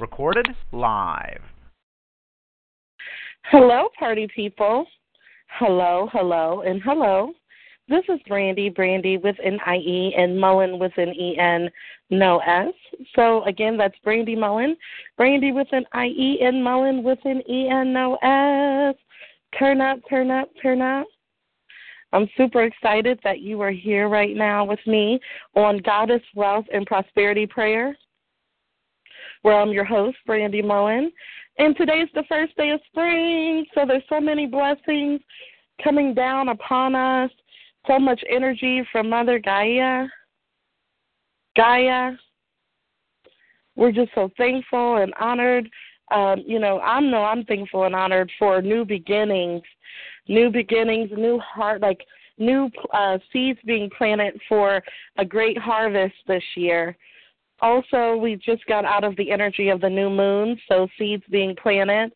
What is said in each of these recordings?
Recorded live. Hello, party people. Hello, hello, and hello. This is Brandie, Brandie with an IE and Mullen with an EN, no S. So again, that's Brandie Mullen, Brandie with an IE and Mullen with an EN, no S. Turn up, turn up, turn up. I'm super excited that you are here right now with me on Goddess Wealth and Prosperity Prayer, where I'm your host, Brandie Mullen. And today's the first day of spring, so there's so many blessings coming down upon us, so much energy from Mother Gaia. Gaia, we're just so thankful and honored. Um, you know, I know I'm thankful and honored for new beginnings, new beginnings, new heart, like new uh, seeds being planted for a great harvest this year. Also, we just got out of the energy of the new moon, so seeds being planted.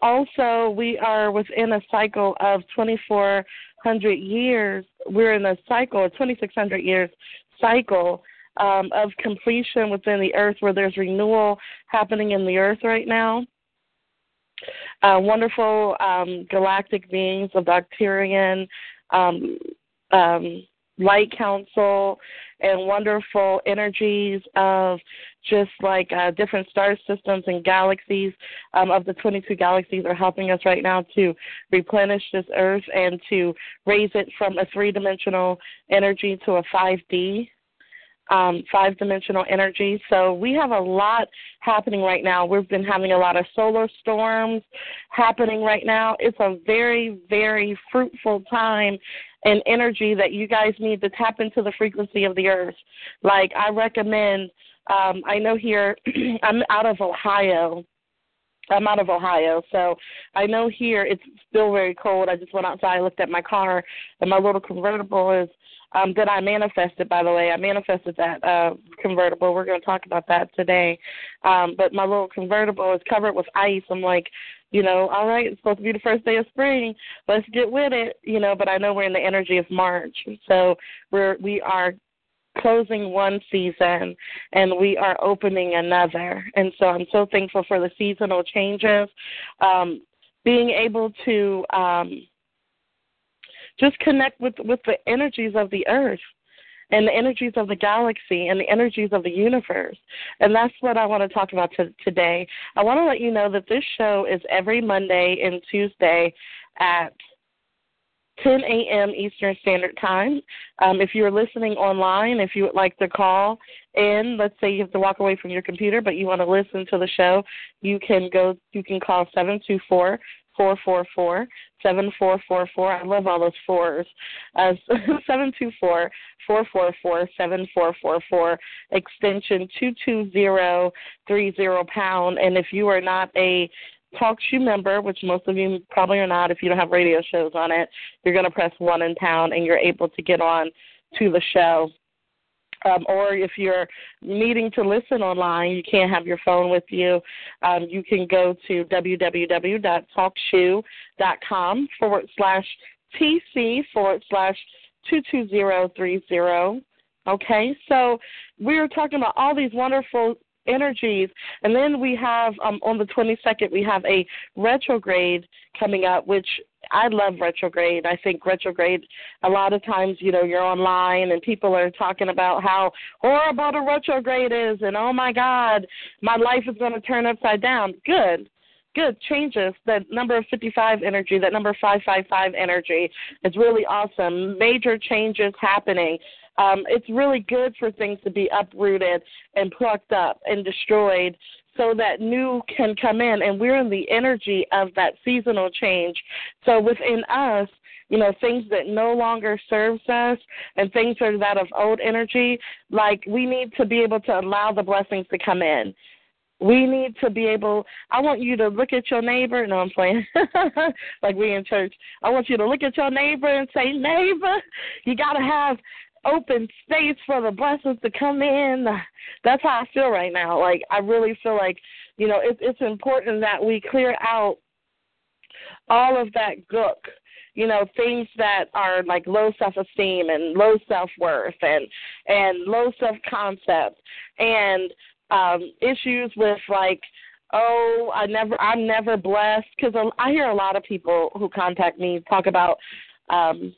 Also, we are within a cycle of 2,400 years. We're in a cycle, a 2,600 years cycle um, of completion within the earth where there's renewal happening in the earth right now. Uh, wonderful um, galactic beings of Arcturian, um, um, Light Council, and wonderful energies of just like uh, different star systems and galaxies um, of the 22 galaxies are helping us right now to replenish this earth and to raise it from a three dimensional energy to a 5D um, five dimensional energy. So we have a lot happening right now. We've been having a lot of solar storms happening right now. It's a very, very fruitful time and energy that you guys need to tap into the frequency of the earth. Like I recommend um, I know here I'm out of Ohio. I'm out of Ohio, so I know here it's still very cold. I just went outside, looked at my car, and my little convertible is um, that I manifested, by the way. I manifested that uh, convertible. We're going to talk about that today. Um, but my little convertible is covered with ice. I'm like, you know, all right, it's supposed to be the first day of spring. Let's get with it, you know. But I know we're in the energy of March, so we're we are closing one season and we are opening another. And so I'm so thankful for the seasonal changes. Um, being able to um, just connect with with the energies of the earth and the energies of the galaxy and the energies of the universe. And that's what I want to talk about to, today. I want to let you know that this show is every Monday and Tuesday at 10 a.m. Eastern Standard Time. Um, if you're listening online, if you would like to call in, let's say you have to walk away from your computer, but you want to listen to the show, you can go. You can call seven two four four four four seven four four four. I love all those fours. Uh, seven two four four four four seven four four four extension two two zero three zero pound. And if you are not a talk shoe member, which most of you probably are not if you don't have radio shows on it, you're going to press one in pound and you're able to get on to the show. Um, or if you're needing to listen online, you can't have your phone with you, um, you can go to www.talkshoe.com forward slash TC forward slash 22030. Okay, so we're talking about all these wonderful energies. And then we have um, on the 22nd, we have a retrograde coming up, which I love retrograde. I think retrograde, a lot of times, you know, you're online and people are talking about how horrible the retrograde is and oh my God, my life is going to turn upside down. Good. Good. Changes. That number of 55 energy that number 555 energy is really awesome. Major changes happening. Um, it's really good for things to be uprooted and plucked up and destroyed so that new can come in. And we're in the energy of that seasonal change. So within us, you know, things that no longer serves us and things that are that of old energy, like we need to be able to allow the blessings to come in. We need to be able. I want you to look at your neighbor. No, I'm playing. like we in church. I want you to look at your neighbor and say, neighbor, you got to have open space for the blessings to come in. That's how I feel right now. Like I really feel like, you know, it's it's important that we clear out all of that gook you know things that are like low self esteem and low self worth and and low self concept and um issues with like oh i never i'm never blessed because i hear a lot of people who contact me talk about um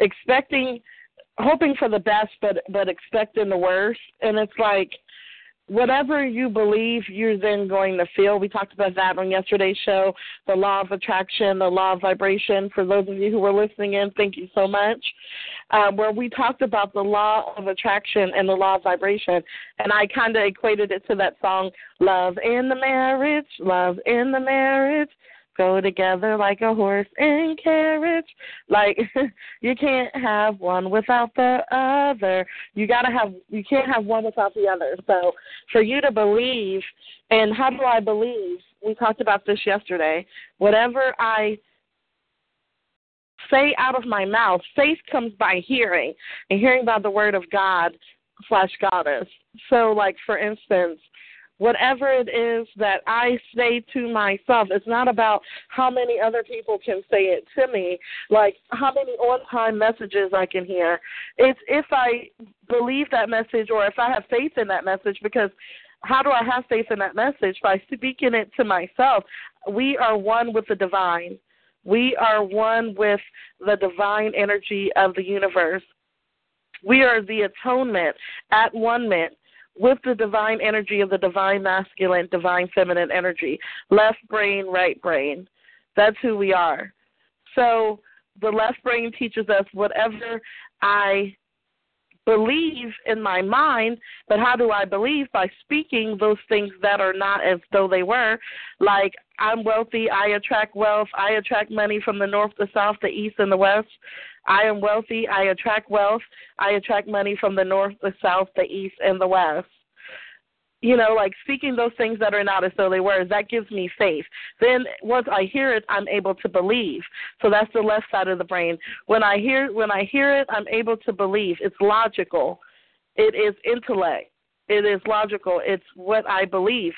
expecting hoping for the best but but expecting the worst and it's like whatever you believe you're then going to feel. We talked about that on yesterday's show, the law of attraction, the law of vibration. For those of you who were listening in, thank you so much. Uh, where we talked about the law of attraction and the law of vibration, and I kind of equated it to that song, "Love in the Marriage, Love in the Marriage." Go together like a horse and carriage. Like you can't have one without the other. You gotta have you can't have one without the other. So for you to believe and how do I believe? We talked about this yesterday. Whatever I say out of my mouth, faith comes by hearing, and hearing by the word of God slash goddess. So like for instance, whatever it is that I say to myself, it's not about how many other people can say it to me, like how many on time messages I can hear. It's if I believe that message or if I have faith in that message because how do I have faith in that message? By speaking it to myself. We are one with the divine. We are one with the divine energy of the universe. We are the atonement at one ment with the divine energy of the divine masculine, divine feminine energy. Left brain, right brain. That's who we are. So the left brain teaches us whatever I believe in my mind, but how do I believe? By speaking those things that are not as though they were. Like, I'm wealthy, I attract wealth, I attract money from the north, the south, the east, and the west. I am wealthy. I attract wealth. I attract money from the north, the south, the east, and the west. You know, like speaking those things that are not as though they were, that gives me faith. Then once I hear it, I'm able to believe. So that's the left side of the brain. When I hear when I hear it, I'm able to believe. It's logical. It is intellect. It is logical. It's what I believe.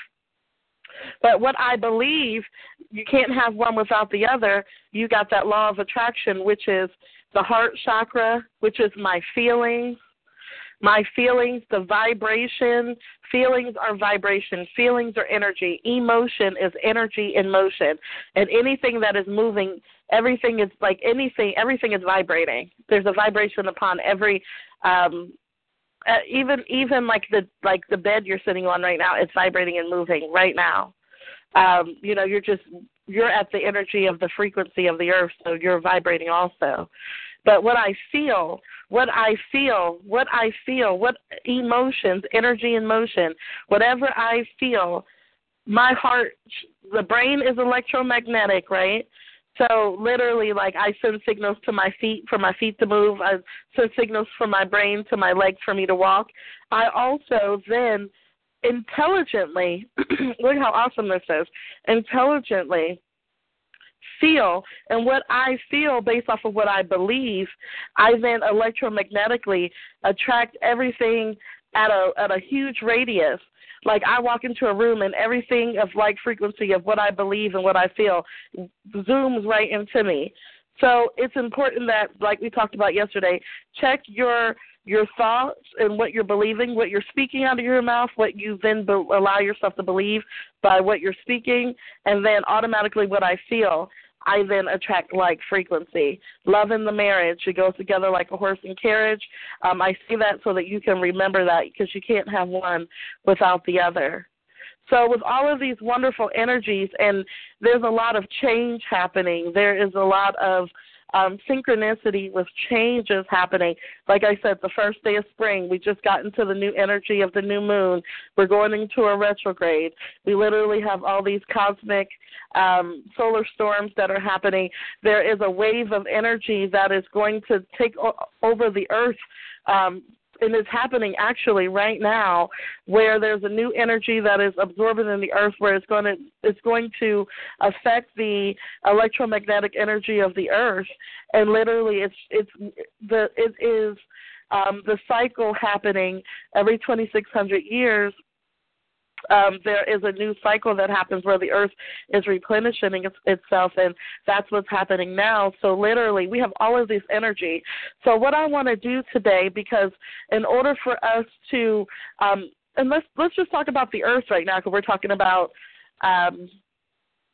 But what I believe, you can't have one without the other. You got that law of attraction, which is the heart chakra, which is my feelings. My feelings, the vibration, feelings are vibration, feelings are energy, emotion is energy in motion. And anything that is moving, everything is like anything, everything is vibrating. There's a vibration upon every um uh, even even like the like the bed you're sitting on right now it's vibrating and moving right now um you know you're just you're at the energy of the frequency of the earth so you're vibrating also but what I feel, what I feel, what I feel, what emotions, energy and motion, whatever I feel, my heart, the brain is electromagnetic, right? So literally, like I send signals to my feet for my feet to move. I send signals from my brain to my legs for me to walk. I also then intelligently, look how awesome this is. Intelligently feel and what I feel based off of what I believe, I then electromagnetically attract everything at a at a huge radius. Like I walk into a room and everything of like frequency of what I believe and what I feel zooms right into me. So it's important that, like we talked about yesterday, check your your thoughts and what you're believing, what you're speaking out of your mouth, what you then be- allow yourself to believe by what you're speaking, and then automatically what I feel. I then attract like frequency. Love in the marriage, it goes together like a horse and carriage. Um, I see that so that you can remember that because you can't have one without the other. So, with all of these wonderful energies, and there's a lot of change happening, there is a lot of um, synchronicity with changes happening. Like I said, the first day of spring, we just got into the new energy of the new moon. We're going into a retrograde. We literally have all these cosmic um, solar storms that are happening. There is a wave of energy that is going to take o- over the earth um, and it's happening actually right now where there's a new energy that is absorbing in the earth where it's going to it's going to affect the electromagnetic energy of the earth. And literally it's it's the it is um the cycle happening every 2600 years um, there is a new cycle that happens where the earth is replenishing its, itself, and that's what's happening now. So, literally, we have all of this energy. So, what I want to do today, because in order for us to, um, and let's let's just talk about the earth right now, because we're talking about. Um,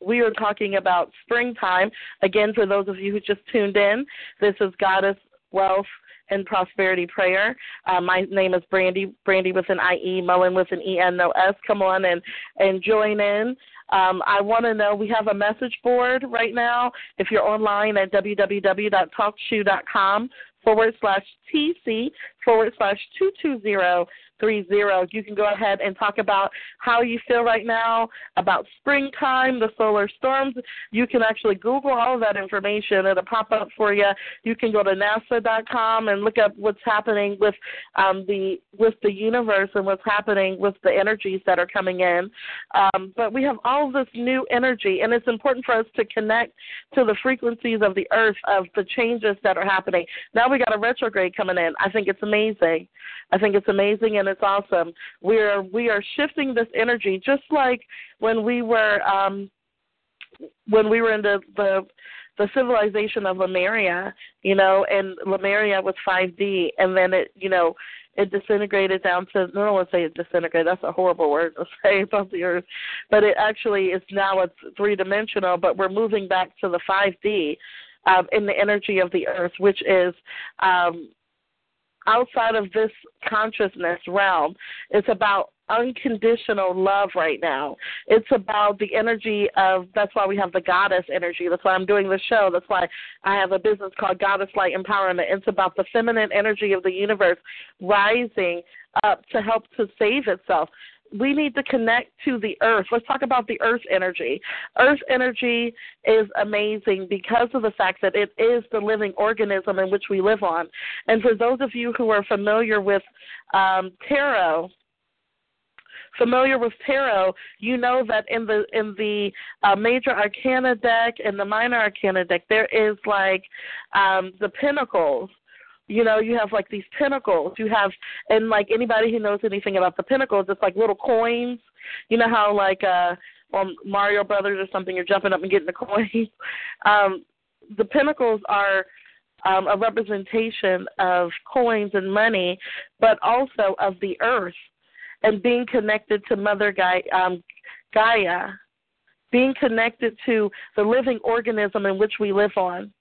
we are talking about springtime. Again, for those of you who just tuned in, this is Goddess Wealth and Prosperity Prayer. Uh, my name is Brandie, Brandie with an IE, Mullen with an EN, no S. Come on and, and join in. Um, I want to know, we have a message board right now. If you're online at www.talkshoe.com forward slash TC forward slash 220 you can go ahead and talk about how you feel right now about springtime, the solar storms. You can actually Google all of that information. It'll pop up for you. You can go to NASA.com and look up what's happening with um, the with the universe and what's happening with the energies that are coming in. Um, but we have all this new energy, and it's important for us to connect to the frequencies of the Earth of the changes that are happening. Now we got a retrograde coming in. I think it's amazing. I think it's amazing and it's awesome. We are we are shifting this energy just like when we were um when we were in the the the civilization of Lemuria, you know, and Lemuria was 5D, and then it, you know, it disintegrated down to. No, I don't want to say it disintegrated. That's a horrible word to say about the Earth, but it actually is now it's three dimensional. But we're moving back to the 5D um, in the energy of the Earth, which is um, outside of this consciousness realm. It's about unconditional love right now. It's about the energy of that's why we have the goddess energy. That's why I'm doing the show. That's why I have a business called Goddess Light Empowerment. It's about the feminine energy of the universe rising up to help to save itself we need to connect to the earth. Let's talk about the earth energy. Earth energy is amazing because of the fact that it is the living organism in which we live on. And for those of you who are familiar with um, tarot, familiar with tarot, you know that in the in the uh, major arcana deck and the minor arcana deck, there is like um, the pentacles you know, you have like these pinnacles. You have, and like anybody who knows anything about the pinnacles, it's like little coins. You know how like uh on Mario Brothers or something, you're jumping up and getting the coin. um, the pinnacles are um, a representation of coins and money, but also of the earth and being connected to Mother Gaia, um, Gaia, being connected to the living organism in which we live on.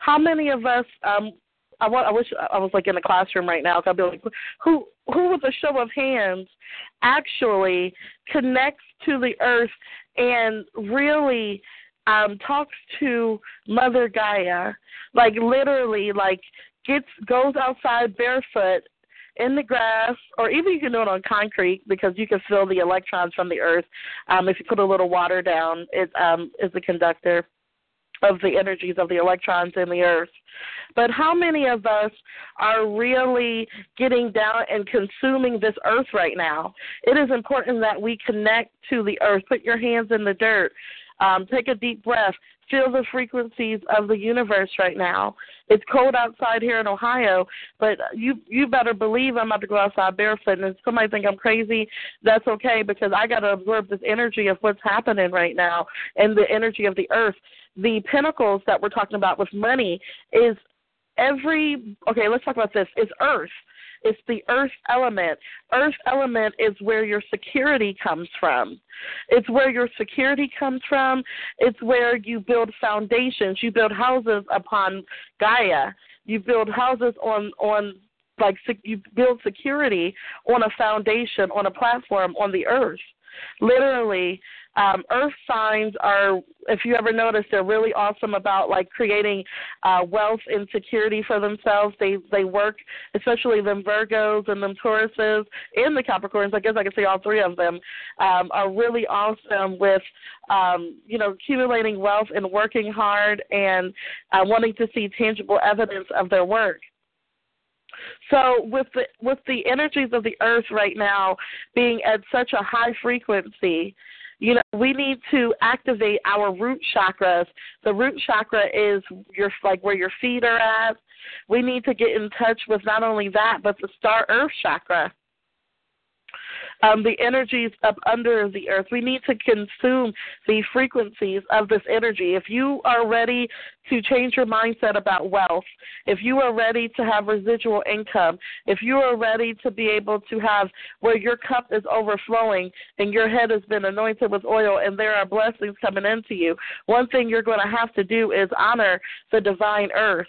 How many of us um, I want. I wish I was like in the classroom right now. I'd be like, who who with a show of hands actually connects to the earth and really um talks to Mother Gaia, like literally, like gets goes outside barefoot in the grass, or even you can do it on concrete because you can feel the electrons from the earth. Um, if you put a little water down, it um, is a conductor of the energies of the electrons in the earth. But how many of us are really getting down and consuming this earth right now? It is important that we connect to the earth. Put your hands in the dirt. Um, take a deep breath. Feel the frequencies of the universe right now. It's cold outside here in Ohio, but you you better believe I'm about to go outside barefoot. And if somebody think I'm crazy, that's okay because I got to absorb this energy of what's happening right now and the energy of the earth. The pinnacles that we're talking about with money is every okay. Let's talk about this. Is earth. It's the earth element. Earth element is where your security comes from. It's where your security comes from. It's where you build foundations. You build houses upon Gaia. You build houses on on like you build security on a foundation, on a platform, on the earth. Literally, um, earth signs are, if you ever notice, they're really awesome about like creating uh, wealth and security for themselves. They they work, especially them Virgos and them Tauruses and the Capricorns. I guess I can say all three of them um, are really awesome with, um, you know, accumulating wealth and working hard and uh, wanting to see tangible evidence of their work. So with the with the energies of the earth right now being at such a high frequency, you know, we need to activate our root chakras. The root chakra is your like where your feet are at. We need to get in touch with not only that, but the star earth chakra um, the energies up under the earth. We need to consume the frequencies of this energy. If you are ready to change your mindset about wealth, if you are ready to have residual income, if you are ready to be able to have where your cup is overflowing and your head has been anointed with oil and there are blessings coming into you, one thing you're going to have to do is honor the divine earth.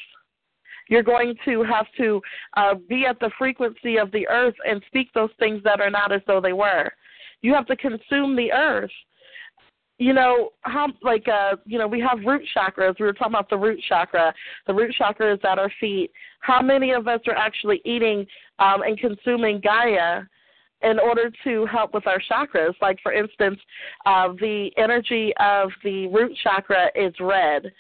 You're going to have to uh, be at the frequency of the earth and speak those things that are not as though they were. You have to consume the earth. You know how, like, uh, you know, we have root chakras. We were talking about the root chakra. The root chakra is at our feet. How many of us are actually eating um, and consuming Gaia? in order to help with our chakras. Like, for instance, uh, the energy of the root chakra is red.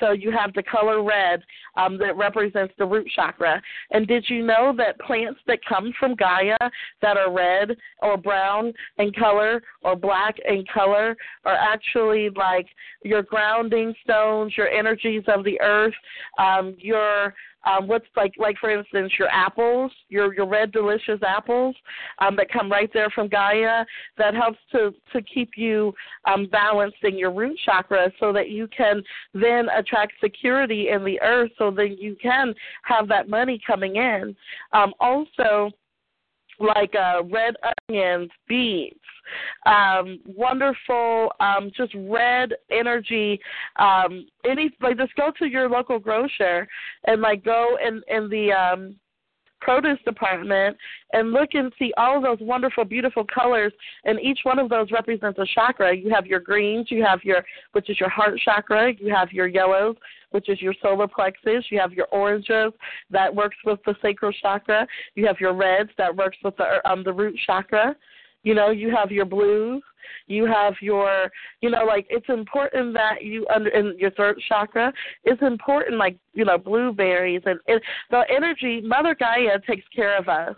So you have the color red um, that represents the root chakra. And did you know that plants that come from Gaia that are red or brown in color or black in color are actually like your grounding stones, your energies of the earth, um, your um, what's like like for instance your apples, your your red delicious apples um, that come right there from Gaia that helps to to keep you um, balanced in your root chakra so that you can then attract security in the earth so that you can have that money coming in. Um, also like uh, red onions, beets, um, wonderful, um, just red energy. Um, any like just go to your local grocer and like go in in the um, produce department and look and see all those wonderful, beautiful colors, and each one of those represents a chakra. You have your greens, you have your, which is your heart chakra, you have your yellows, which is your solar plexus, you have your oranges that works with the sacral chakra, you have your reds that works with the um the root chakra, you know, you have your blues, you have your, you know, like it's important that you under in your third chakra. It's important, like you know, blueberries and it, the energy. Mother Gaia takes care of us.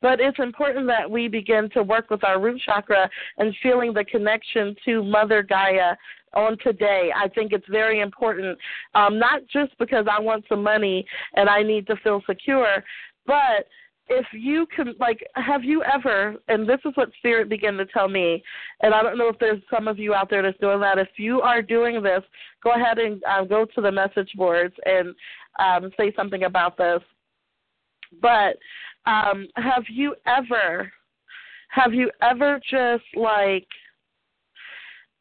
But it's important that we begin to work with our root chakra and feeling the connection to Mother Gaia on today. I think it's very important, um, not just because I want some money and I need to feel secure, but if you can like have you ever and this is what spirit began to tell me and i don't know if there's some of you out there that's doing that. If you are doing this go ahead and uh, go to the message boards and um, say something about this. But um, have you ever have you ever just like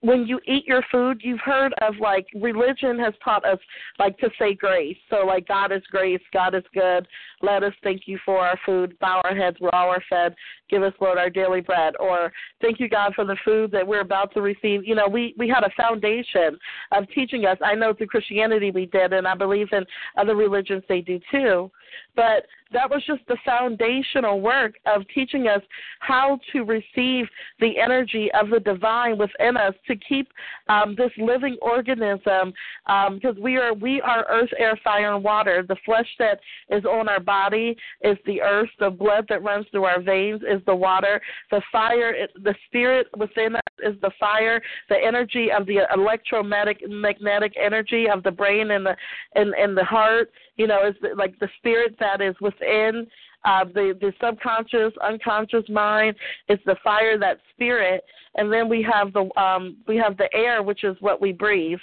when you eat your food, you've heard of like religion has taught us like to say grace. So like God is grace, God is good. Let us thank you for our food. Bow our heads, we're all are fed. Give us, Lord, our daily bread. Or thank you, God, for the food that we're about to receive. You know, we we had a foundation of teaching us. I know through Christianity we did, and I believe in other religions they do too. But that was just the foundational work of teaching us how to receive the energy of the divine within us to keep um, this living organism because um, we are we are earth, air, fire, and water. The flesh that is on our body is the earth. The blood that runs through our veins is the water. The fire, the spirit within us is the fire. The energy of the electromagnetic magnetic energy of the brain and the and, and the heart you know, is like the spirit that is within uh, the the subconscious, unconscious mind. It's the fire, that spirit, and then we have the um, we have the air, which is what we breathe.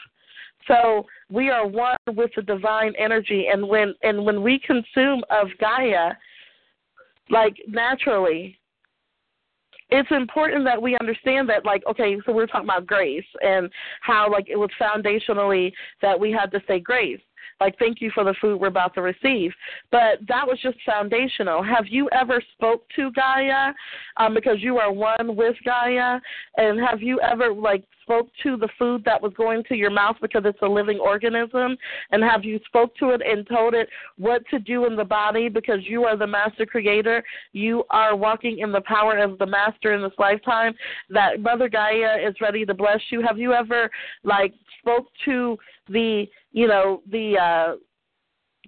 So we are one with the divine energy, and when and when we consume of Gaia, like naturally, it's important that we understand that like okay so we're talking about grace and how like it was foundationally that we had to say grace like thank you for the food we're about to receive. But that was just foundational. Have you ever spoke to Gaia um, because you are one with Gaia, and have you ever like spoke to the food that was going to your mouth because it's a living organism, and have you spoke to it and told it what to do in the body because you are the master creator, you are walking in the power of the master in this lifetime. That Mother Gaia is ready to bless you. Have you ever like spoke to the you know the uh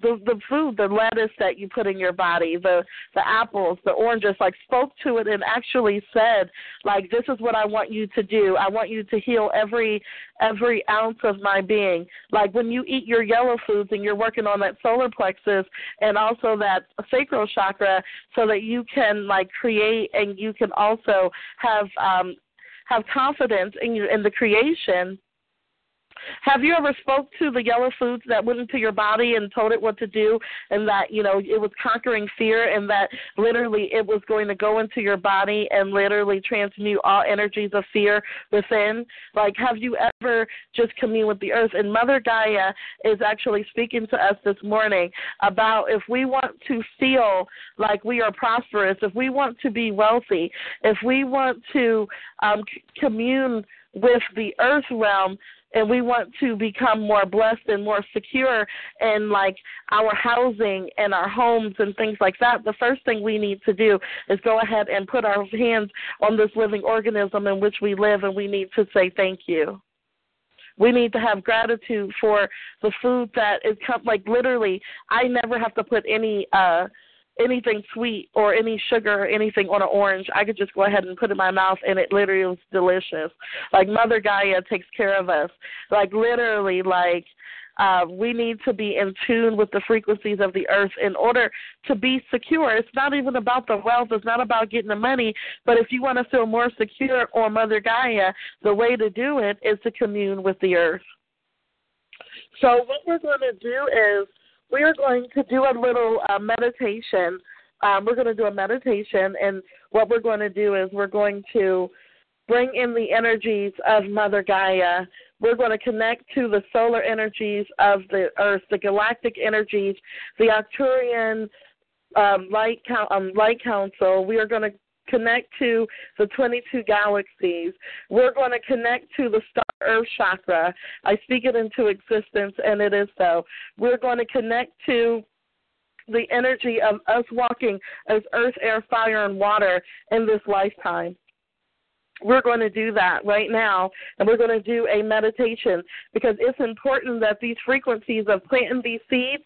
the the food, the lettuce that you put in your body, the the apples, the oranges, like spoke to it and actually said, like, this is what I want you to do. I want you to heal every every ounce of my being. Like when you eat your yellow foods and you're working on that solar plexus and also that sacral chakra, so that you can like create and you can also have um have confidence in your in the creation have you ever spoke to the yellow foods that went into your body and told it what to do and that, you know, it was conquering fear and that literally it was going to go into your body and literally transmute all energies of fear within? Like, have you ever just communed with the earth? And Mother Gaia is actually speaking to us this morning about if we want to feel like we are prosperous, if we want to be wealthy, if we want to um, commune with the earth realm, and we want to become more blessed and more secure in like our housing and our homes and things like that, the first thing we need to do is go ahead and put our hands on this living organism in which we live and we need to say thank you. We need to have gratitude for the food that is come like literally I never have to put any uh anything sweet or any sugar or anything on an orange, I could just go ahead and put it in my mouth and it literally was delicious. Like Mother Gaia takes care of us. Like literally like uh, we need to be in tune with the frequencies of the earth in order to be secure. It's not even about the wealth, it's not about getting the money, but if you want to feel more secure on Mother Gaia, the way to do it is to commune with the earth. So, what we're going to do is we are going to do a little uh, meditation. Um, we're going to do a meditation, and what we're going to do is we're going to bring in the energies of Mother Gaia. We're going to connect to the solar energies of the Earth, the galactic energies, the Arcturian um, light, um, light council. We are going to connect to the 22 galaxies. We're going to connect to the star earth chakra. I speak it into existence, and it is so. We're going to connect to the energy of us walking as earth, air, fire, and water in this lifetime. We're going to do that right now, and we're going to do a meditation because it's important that these frequencies of planting these seeds.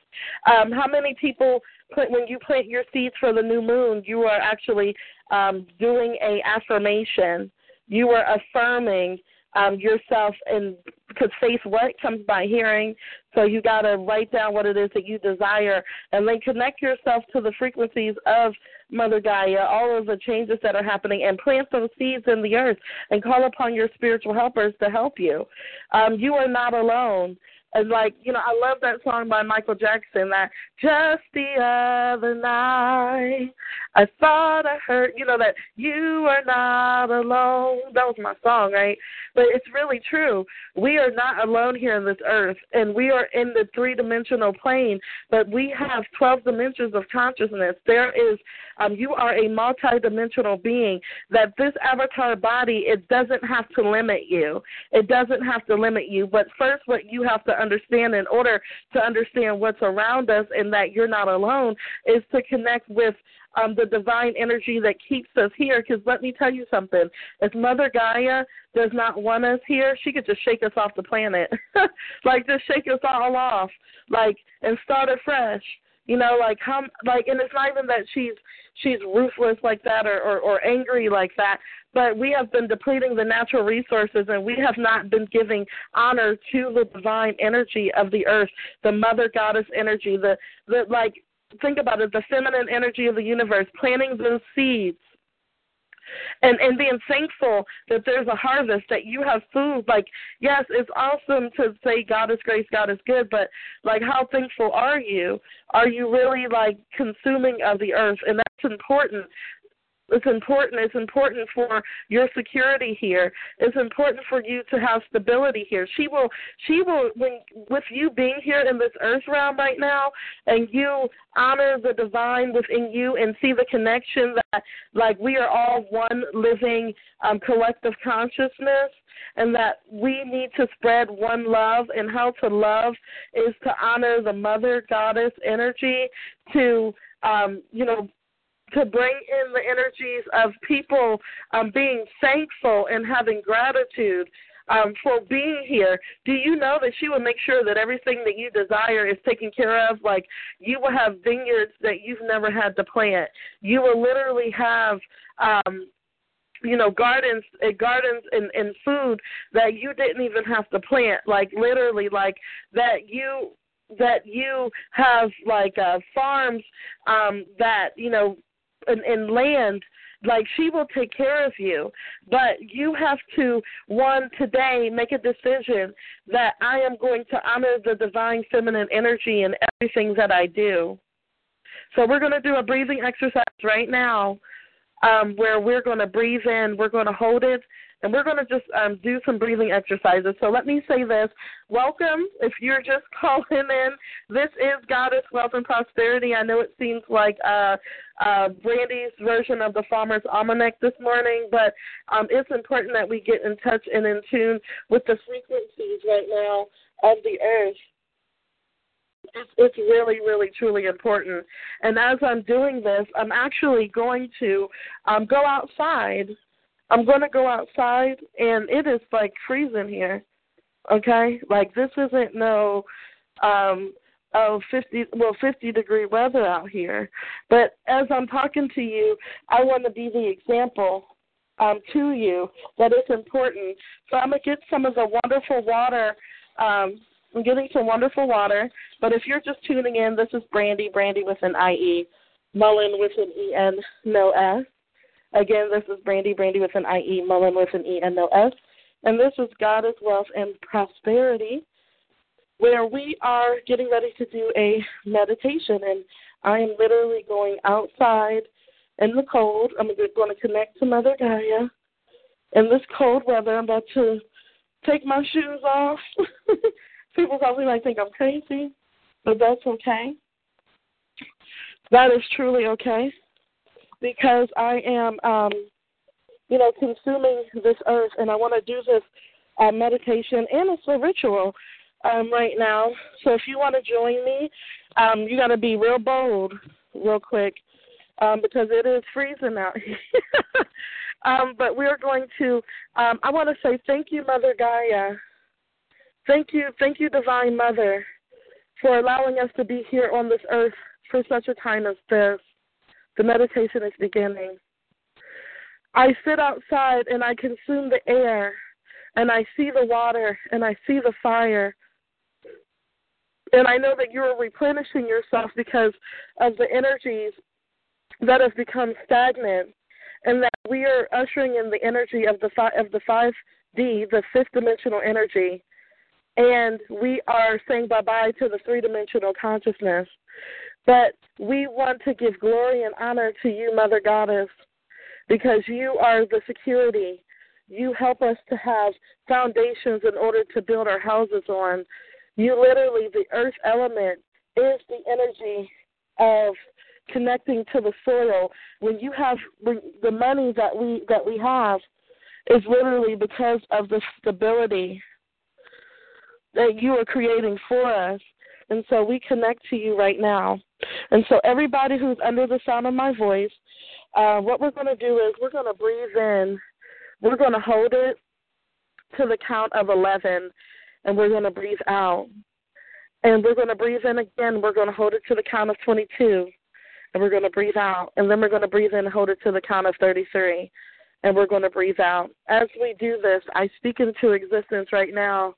Um, how many people, when you plant your seeds for the new moon, you are actually um, doing a affirmation. You are affirming um, yourself and because faith what? Comes by hearing. So you got to write down what it is that you desire and then connect yourself to the frequencies of mother gaia all of the changes that are happening and plant those seeds in the earth and call upon your spiritual helpers to help you. Um, you are not alone and like, you know, I love that song by Michael Jackson that just the other night I thought I heard you know, that you are not alone. That was my song, right? But it's really true. We are not alone here on this earth and we are in the three dimensional plane, but we have twelve dimensions of consciousness. There is um you are a multidimensional being that this avatar body it doesn't have to limit you. It doesn't have to limit you. But first what you have to understand in order to understand what's around us and that you're not alone is to connect with um, the divine energy that keeps us here. Because let me tell you something: if Mother Gaia does not want us here, she could just shake us off the planet, like just shake us all off, like and start afresh. You know, like how, like, and it's not even that she's she's ruthless like that or, or or angry like that, but we have been depleting the natural resources and we have not been giving honor to the divine energy of the earth, the mother goddess energy, the the like think about it, the feminine energy of the universe, planting those seeds and and being thankful that there's a harvest that you have food. Like yes it's awesome to say god is grace god is good but like how thankful are you? Are you really like consuming of the earth? And that's important It's important. It's important for your security here. It's important for you to have stability here. She will she will when with you being here in this earth realm right now and you honor the divine within you and see the connection that like we are all one living um, collective consciousness and that we need to spread one love and how to love is to honor the mother goddess energy to um, you know to bring in the energies of people um, being thankful and having gratitude um, for being here. Do you know that she will make sure that everything that you desire is taken care of? Like you will have vineyards that you've never had to plant. You will literally have um, you know gardens uh, gardens and, and food that you didn't even have to plant like literally like that you that you have like uh farms um that you know in, in land like she will take care of you. But you have to one today make a decision that i am going to honor the divine feminine energy in everything that i do. So we're going to do a breathing exercise right now um, where we're going to breathe in, we're going to hold it, and we're going to just um, do some breathing exercises. So let me say this. Welcome. If you're just calling in, this is Goddess Wealth and Prosperity. I know it seems like uh, uh, Brandie's version of the Farmer's Almanac this morning, but um, it's important that we get in touch and in tune with the frequencies right now of the earth it's, it's really, really, truly important. And as I'm doing this, I'm actually going to um, go outside. I'm going to go outside, and it is like freezing here. Okay, like this isn't no um oh fifty well 50 degree weather out here but as i'm talking to you i want to be the example um to you that it's important so i'm to get some of the wonderful water um I'm getting some wonderful water. But if you're just tuning in, this is Brandie, Brandie with an IE, Mullen with an EN, no S. Again, this is Brandie, Brandie with an IE, Mullen with an EN, no S. And this is Goddess Wealth and Prosperity, where we are getting ready to do a meditation. And I am literally going outside in the cold. I'm going to connect to Mother Gaia. In this cold weather, I'm about to take my shoes off People probably might think I'm crazy, but that's okay. That is truly okay because I am, um, you know, consuming this earth, and I want to do this uh, meditation and it's a ritual um, right now. So if you want to join me, um, you got to be real bold, real quick, um, because it is freezing out here. um, but we're going to. Um, I want to say thank you, Mother Gaia, Thank you, thank you, Divine Mother, for allowing us to be here on this earth for such a time as this. The meditation is beginning. I sit outside and I consume the air, and I see the water, and I see the fire. And I know that you are replenishing yourself because of the energies that have become stagnant, and that we are ushering in the energy of the fi- of the 5D, the fifth dimensional energy, and we are saying bye bye to the three dimensional consciousness. But we want to give glory and honor to you, Mother Goddess, because you are the security. You help us to have foundations in order to build our houses on. You literally, the earth element, is the energy of connecting to the soil. When you have when the money that we that we have is literally because of the stability that you are creating for us. And so we connect to you right now. And so, everybody who's under the sound of my voice, uh, what we're going to do is we're going to breathe in, we're going to hold it to the count of 11, and we're going to breathe out. And we're going to breathe in again, we're going to hold it to the count of 22, and we're going to breathe out. And then we're going to breathe in and hold it to the count of 33, and we're going to breathe out. As we do this, I speak into existence right now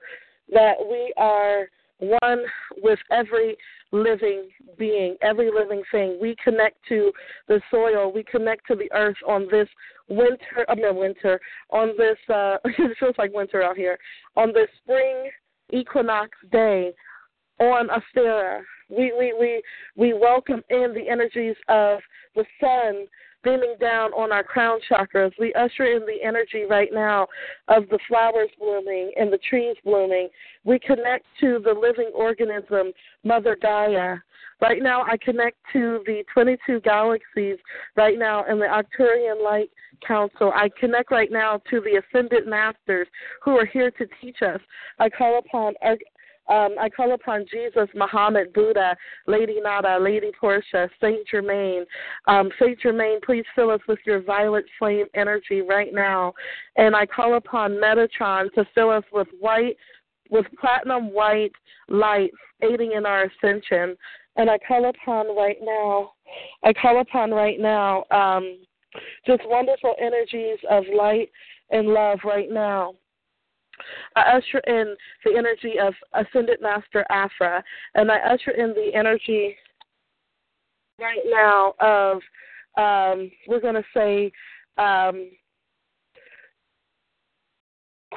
that we are one with every living being, every living thing. We connect to the soil, we connect to the earth on this winter, I mean winter, on this, uh, it feels like winter out here, on this spring equinox day on Ostara. We, we, we, we welcome in the energies of the sun, beaming down on our crown chakras. We usher in the energy right now of the flowers blooming and the trees blooming. We connect to the living organism, Mother Gaia. Right now, I connect to the 22 galaxies right now in the Arcturian Light Council. I connect right now to the Ascended Masters who are here to teach us. I call upon um, I call upon Jesus, Muhammad, Buddha, Lady Nada, Lady Portia, Saint Germain. Um, Saint Germain, please fill us with your violet flame energy right now. And I call upon Metatron to fill us with white, with platinum white light, aiding in our ascension. And I call upon right now, I call upon right now, um, just wonderful energies of light and love right now. I usher in the energy of Ascended Master Afra, and I usher in the energy right now of, um, we're going to say, um,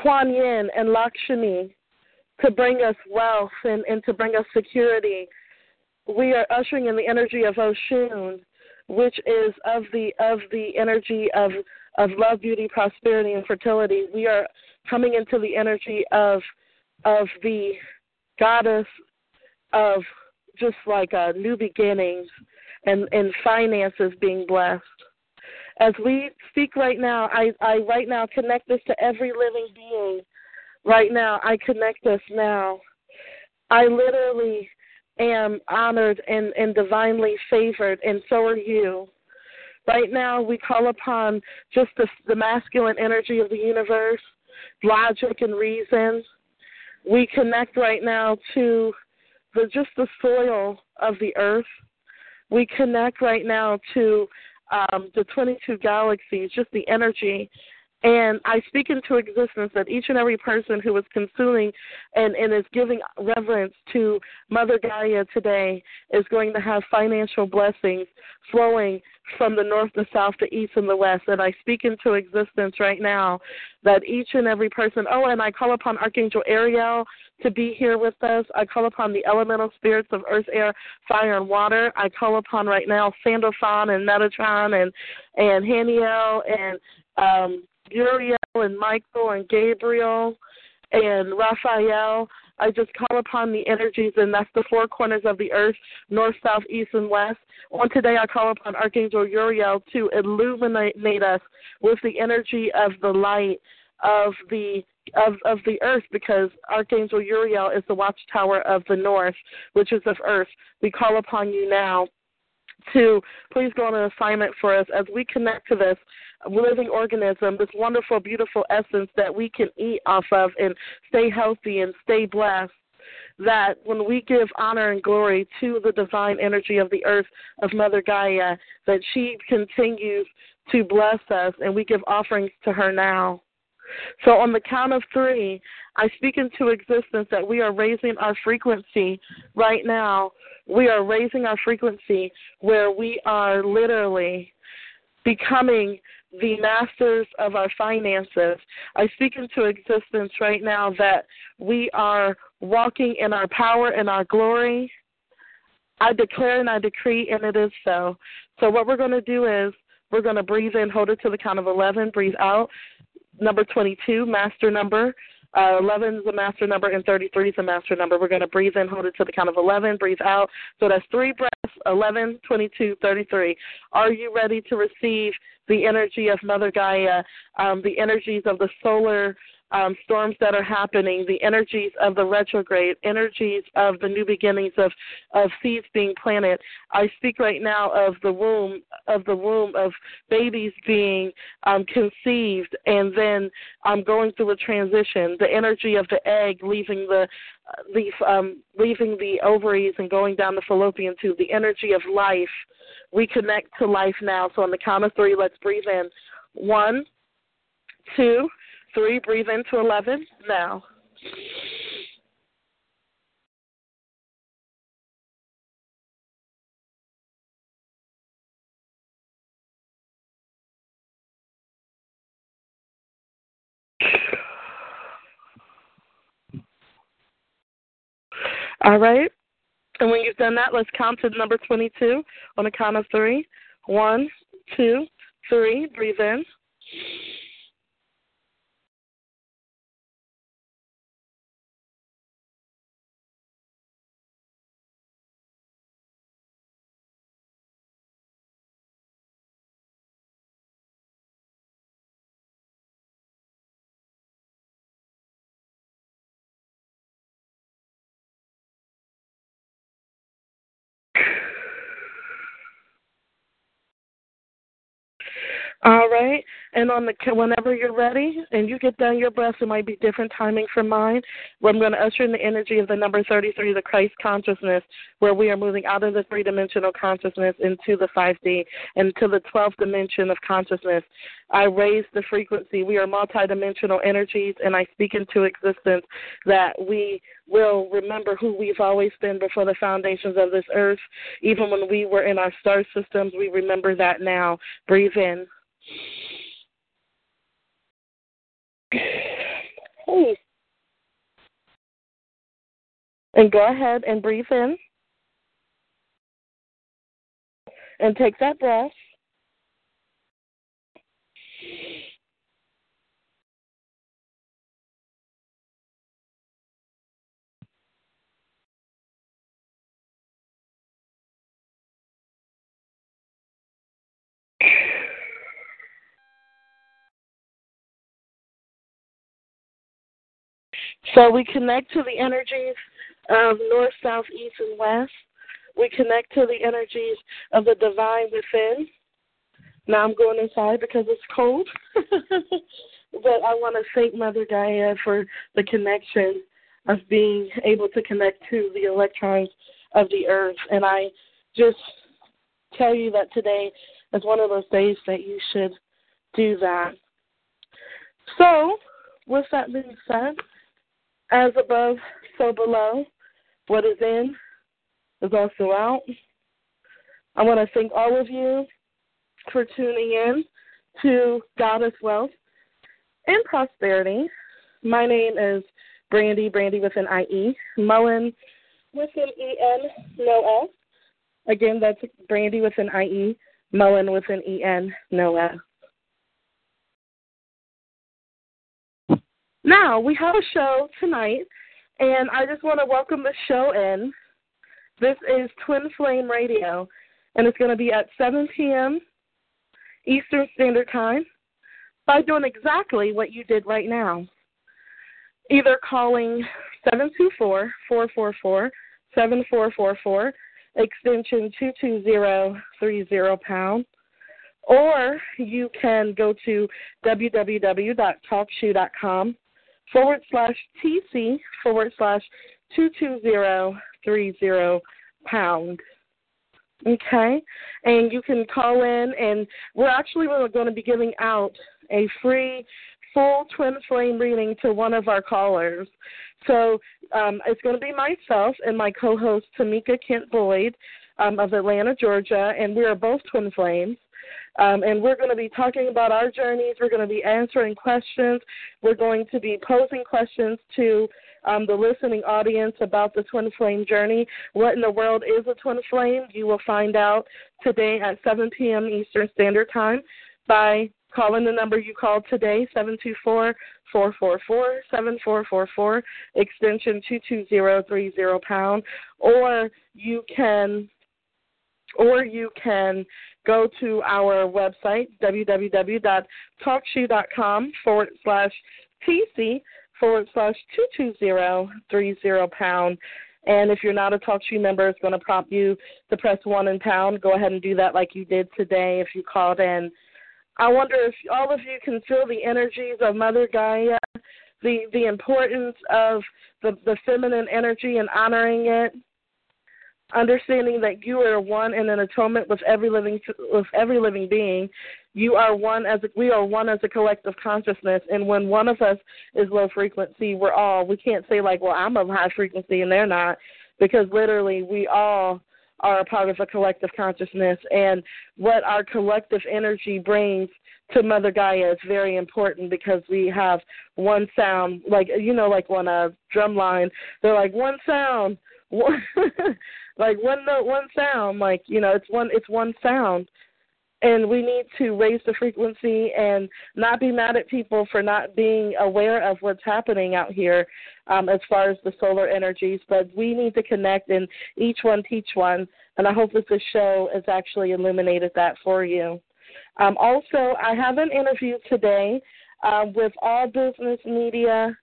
Kuan Yin and Lakshmi to bring us wealth and, and to bring us security. We are ushering in the energy of Oshun, which is of the of the energy of of love, beauty, prosperity, and fertility. We are coming into the energy of of the goddess of just like new beginnings and and finances being blessed. As we speak right now, I I right now connect this to every living being. Right now, I connect this now. I literally am honored and, and divinely favored, and so are you. Right now, we call upon just the, the masculine energy of the universe logic and reason. We connect right now to the just the soil of the earth. We connect right now to um, the 22 galaxies, just the energy. And I speak into existence that each and every person who is consuming and, and is giving reverence to Mother Gaia today is going to have financial blessings flowing from the north, the south, the east, and the west. And I speak into existence right now that each and every person, oh, and I call upon Archangel Ariel to be here with us. I call upon the elemental spirits of earth, air, fire, and water. I call upon right now Sandalphon and Metatron and, and Haniel and um, Uriel and Michael and Gabriel and Raphael. I just call upon the energies, and that's the four corners of the earth north, south, east, and west. On today, I call upon Archangel Uriel to illuminate us with the energy of the light of the of of the earth because Archangel Uriel is the watchtower of the north, which is of earth. We call upon you now to please go on an assignment for us as we connect to this living organism, this wonderful, beautiful essence that we can eat off of and stay healthy and stay blessed. That when we give honor and glory to the divine energy of the earth of Mother Gaia, that she continues to bless us and we give offerings to her now. So, on the count of three, I speak into existence that we are raising our frequency right now. We are raising our frequency where we are literally becoming the masters of our finances. I speak into existence right now that we are walking in our power and our glory. I declare and I decree, and it is so. So, what we're going to do is we're going to breathe in, hold it to the count of 11, breathe out. Number 22, master number. Uh, 11 is a master number and 33 is a master number. We're going to breathe in, hold it to the count of 11, breathe out. So that's three breaths 11, 22, 33. Are you ready to receive the energy of Mother Gaia, um, the energies of the solar um, storms that are happening, the energies of the retrograde, energies of the new beginnings of, of seeds being planted. I speak right now of the womb, of the womb of babies being um, conceived and then um, going through a transition. The energy of the egg leaving the um, leaving the ovaries and going down the fallopian tube. The energy of life. We connect to life now. So on the count of three, let's breathe in. One, two Three, breathe into 11 now. All right. And when you've done that, let's count to number 22 on a count of three. One, two, Three, breathe in. Right. And on the whenever you're ready and you get done your breath, it might be different timing from mine. Where I'm going to usher in the energy of the number 33, the Christ consciousness, where we are moving out of the three dimensional consciousness into the 5D and to the 12th dimension of consciousness. I raise the frequency. We are multidimensional energies, and I speak into existence that we will remember who we've always been before the foundations of this earth. Even when we were in our star systems, we remember that now. Breathe in. Hey. And go ahead and breathe in. And take that breath. So we connect to the energies of north, south, east, and west. We connect to the energies of the divine within. Now I'm going inside because it's cold. but I want to thank Mother Gaia for the connection of being able to connect to the electrons of the earth. And I just tell you that today is one of those days that you should do that. So, with that being said, as above, so below. What is in is also out. I want to thank all of you for tuning in to Goddess Wealth and Prosperity. My name is Brandie, Brandie with an IE, Mullen with an EN, no S. Again, that's Brandie with an IE, Mullen with an EN, no S. Now, we have a show tonight, and I just want to welcome the show in. This is Twin Flame Radio, and it's going to be at 7 p.m. Eastern Standard Time by doing exactly what you did right now. Either calling 724 444 7444, extension 22030 pound, or you can go to www.talkshoe.com forward slash TC forward slash 22030 pound. Okay? And you can call in, and we're actually going to be giving out a free full twin flame reading to one of our callers. So um, it's going to be myself and my co host, Tamika Kent Boyd um, of Atlanta, Georgia, and we are both twin flames. Um, and we're going to be talking about our journeys. We're going to be answering questions. We're going to be posing questions to um, the listening audience about the twin flame journey. What in the world is a twin flame? You will find out today at 7 p.m. Eastern Standard Time by calling the number you called today, 724 444 7444, extension 22030 pound, or you can or you can go to our website, www.talkshoe.com forward slash TC forward slash 22030 pound. And if you're not a TalkShoe member, it's going to prompt you to press 1 and pound. Go ahead and do that like you did today if you called in. I wonder if all of you can feel the energies of Mother Gaia, the, the importance of the, the feminine energy and honoring it understanding that you are one in an atonement with every living with every living being. You are one as a, we are one as a collective consciousness. And when one of us is low frequency we're all we can't say like well i'm of high frequency and they're not because literally we all are a part of a collective consciousness. And what our collective energy brings to Mother Gaia is very important because we have one sound, like you know, like on a drum line, they're like one sound, one like one note, one sound. Like you know, it's one it's one sound. and we need to raise the frequency and not be mad at people for not being aware of what's happening out here um, as far as the solar energies. But we need to connect and each one teach one. And I hope that this show has actually illuminated that for you. Um, also, I have an interview today uh, with All Business Media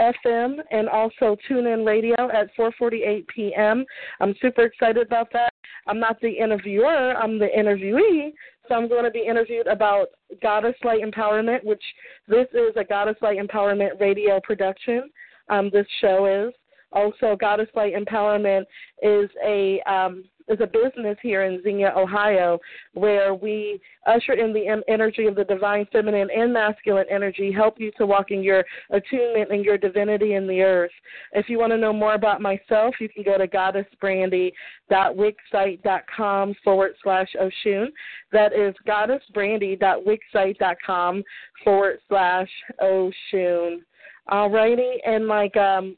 FM and also TuneIn Radio at 4:48 p.m. I'm super excited about that. I'm not the interviewer, I'm the interviewee. So I'm going to be interviewed about Goddess Light Empowerment, which this is a Goddess Light Empowerment radio production. Um, this show is also Goddess Light Empowerment is a um, is a business here in Xenia, Ohio, where we usher in the energy of the divine feminine and masculine energy, help you to walk in your attunement and your divinity in the earth. If you want to know more about myself, you can go to goddessbrandy.wixsite.com forward slash Oshun. That is goddessbrandy.wixsite.com forward slash Oshun. Alrighty, and like um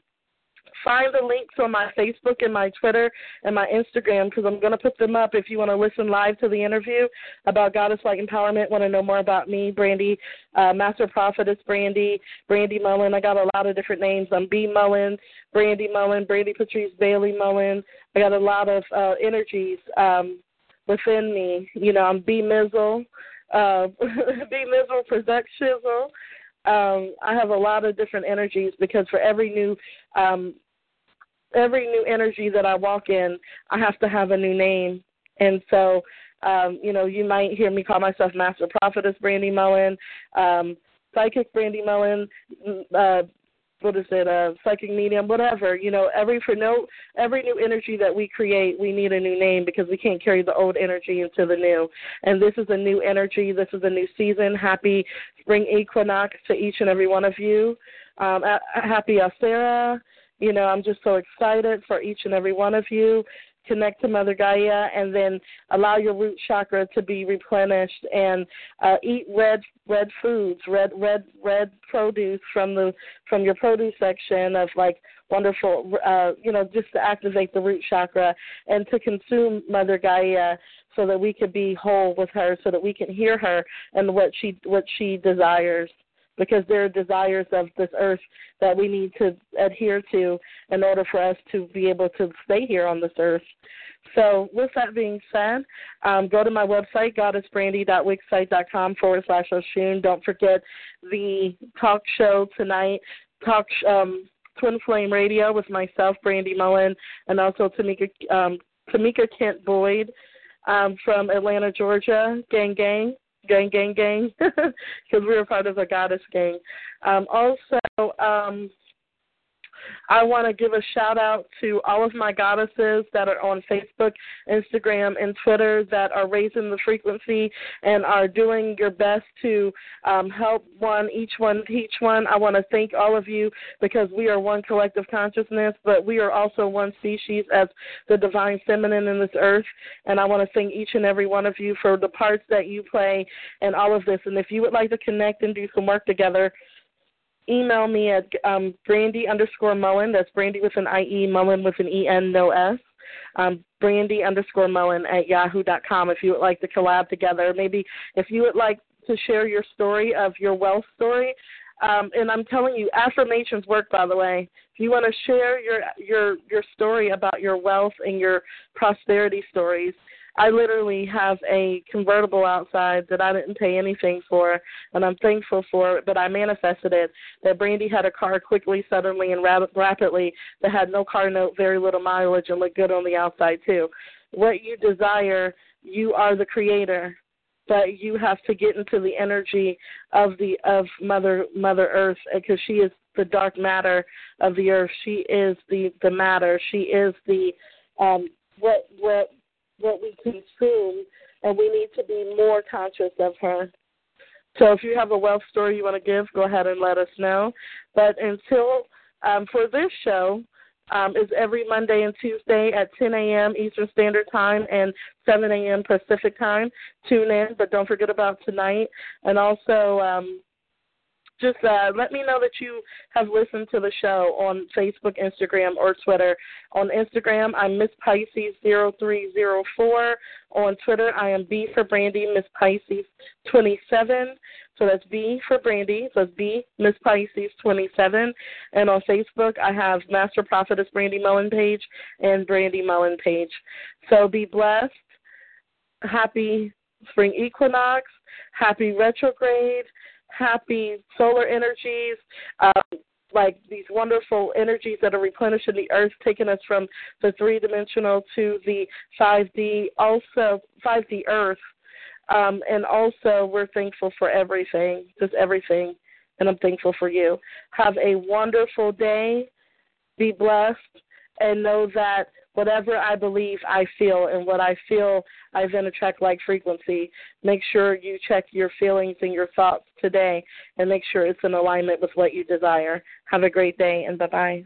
find the links on my Facebook and my Twitter and my Instagram because I'm going to put them up if you want to listen live to the interview about Goddess Light Empowerment. Want to know more about me, Brandie, uh, Master Prophetess Brandie, Brandie Mullen. I got a lot of different names. I'm B Mullen, Brandie Mullen, Brandie Patrice Bailey Mullen. I got a lot of uh, energies um, within me. You know, I'm B Mizzle, uh, B Mizzle Productions. Um, I have a lot of different energies because for every new um, every new energy that I walk in, I have to have a new name. And so, um, you know, you might hear me call myself Master Prophetess Brandie Mullen, um, Psychic Brandie Mullen, uh, what is it, uh, psychic medium, whatever. You know, every for no every new energy that we create, we need a new name because we can't carry the old energy into the new. And this is a new energy. This is a new season. Happy spring equinox to each and every one of you. Um, happy Ostara. You know, I'm just so excited for each and every one of you. Connect to Mother Gaia and then allow your root chakra to be replenished and uh, eat red red foods, red red red produce from the from your produce section of like wonderful uh, you know, just to activate the root chakra and to consume Mother Gaia so that we could be whole with her, so that we can hear her and what she what she desires because there are desires of this earth that we need to adhere to in order for us to be able to stay here on this earth. So, with that being said, um, go to my website, goddessbrandy.wixsite.com forward slash Oshun. Don't forget the talk show tonight, talk um, Twin Flame Radio with myself, Brandie Mullen, and also Tamika, um, Tamika Kent Boyd um, from Atlanta, Georgia. Gang, gang gang, gang, gang, because we were part of the goddess gang. Um, also, um, I want to give a shout out to all of my goddesses that are on Facebook, Instagram, and Twitter that are raising the frequency and are doing your best to um, help one, each one, teach one. I want to thank all of you because we are one collective consciousness, but we are also one species as the divine feminine in this earth. And I want to thank each and every one of you for the parts that you play and all of this. And if you would like to connect and do some work together, email me at um, Brandie underscore Mullen. That's Brandie with an I-E, Mullen with an E-N, no S. Um, Brandie underscore Mullen at yahoo.com if you would like to collab together. Maybe if you would like to share your story of your wealth story. Um, and I'm telling you, affirmations work. By the way, if you want to share your your your story about your wealth and your prosperity stories, I literally have a convertible outside that I didn't pay anything for, and I'm thankful for it. But I manifested it. That Brandie had a car quickly, suddenly, and rapidly that had no car note, very little mileage, and looked good on the outside too. What you desire, you are the creator but you have to get into the energy of the of mother mother earth because she is the dark matter of the earth she is the the matter she is the um what what what we consume, and we need to be more conscious of her. So if you have a wealth story you want to give, go ahead and let us know. But until um, for this show, um, is every Monday and Tuesday at 10 a.m. Eastern Standard Time and 7 a.m. Pacific Time. Tune in, but don't forget about tonight. And also, um, just uh, let me know that you have listened to the show on Facebook, Instagram, or Twitter. On Instagram, I'm Miss Pisces 0304. On Twitter, I am B for Brandie, Miss Pisces 27. So that's B for Brandie. So it's B Miss Pisces 27. And on Facebook, I have Master Prophetess Brandie Mullen page and Brandie Mullen page. So be blessed. Happy spring equinox. Happy retrograde happy solar energies, um, like these wonderful energies that are replenishing the earth, taking us from the three dimensional to the 5D, also 5D earth. Um, and also, we're thankful for everything, just everything. And I'm thankful for you. Have a wonderful day. Be blessed. And know that whatever I believe, I feel, and what I feel, I then attract like frequency. Make sure you check your feelings and your thoughts today, and make sure it's in alignment with what you desire. Have a great day, and bye bye.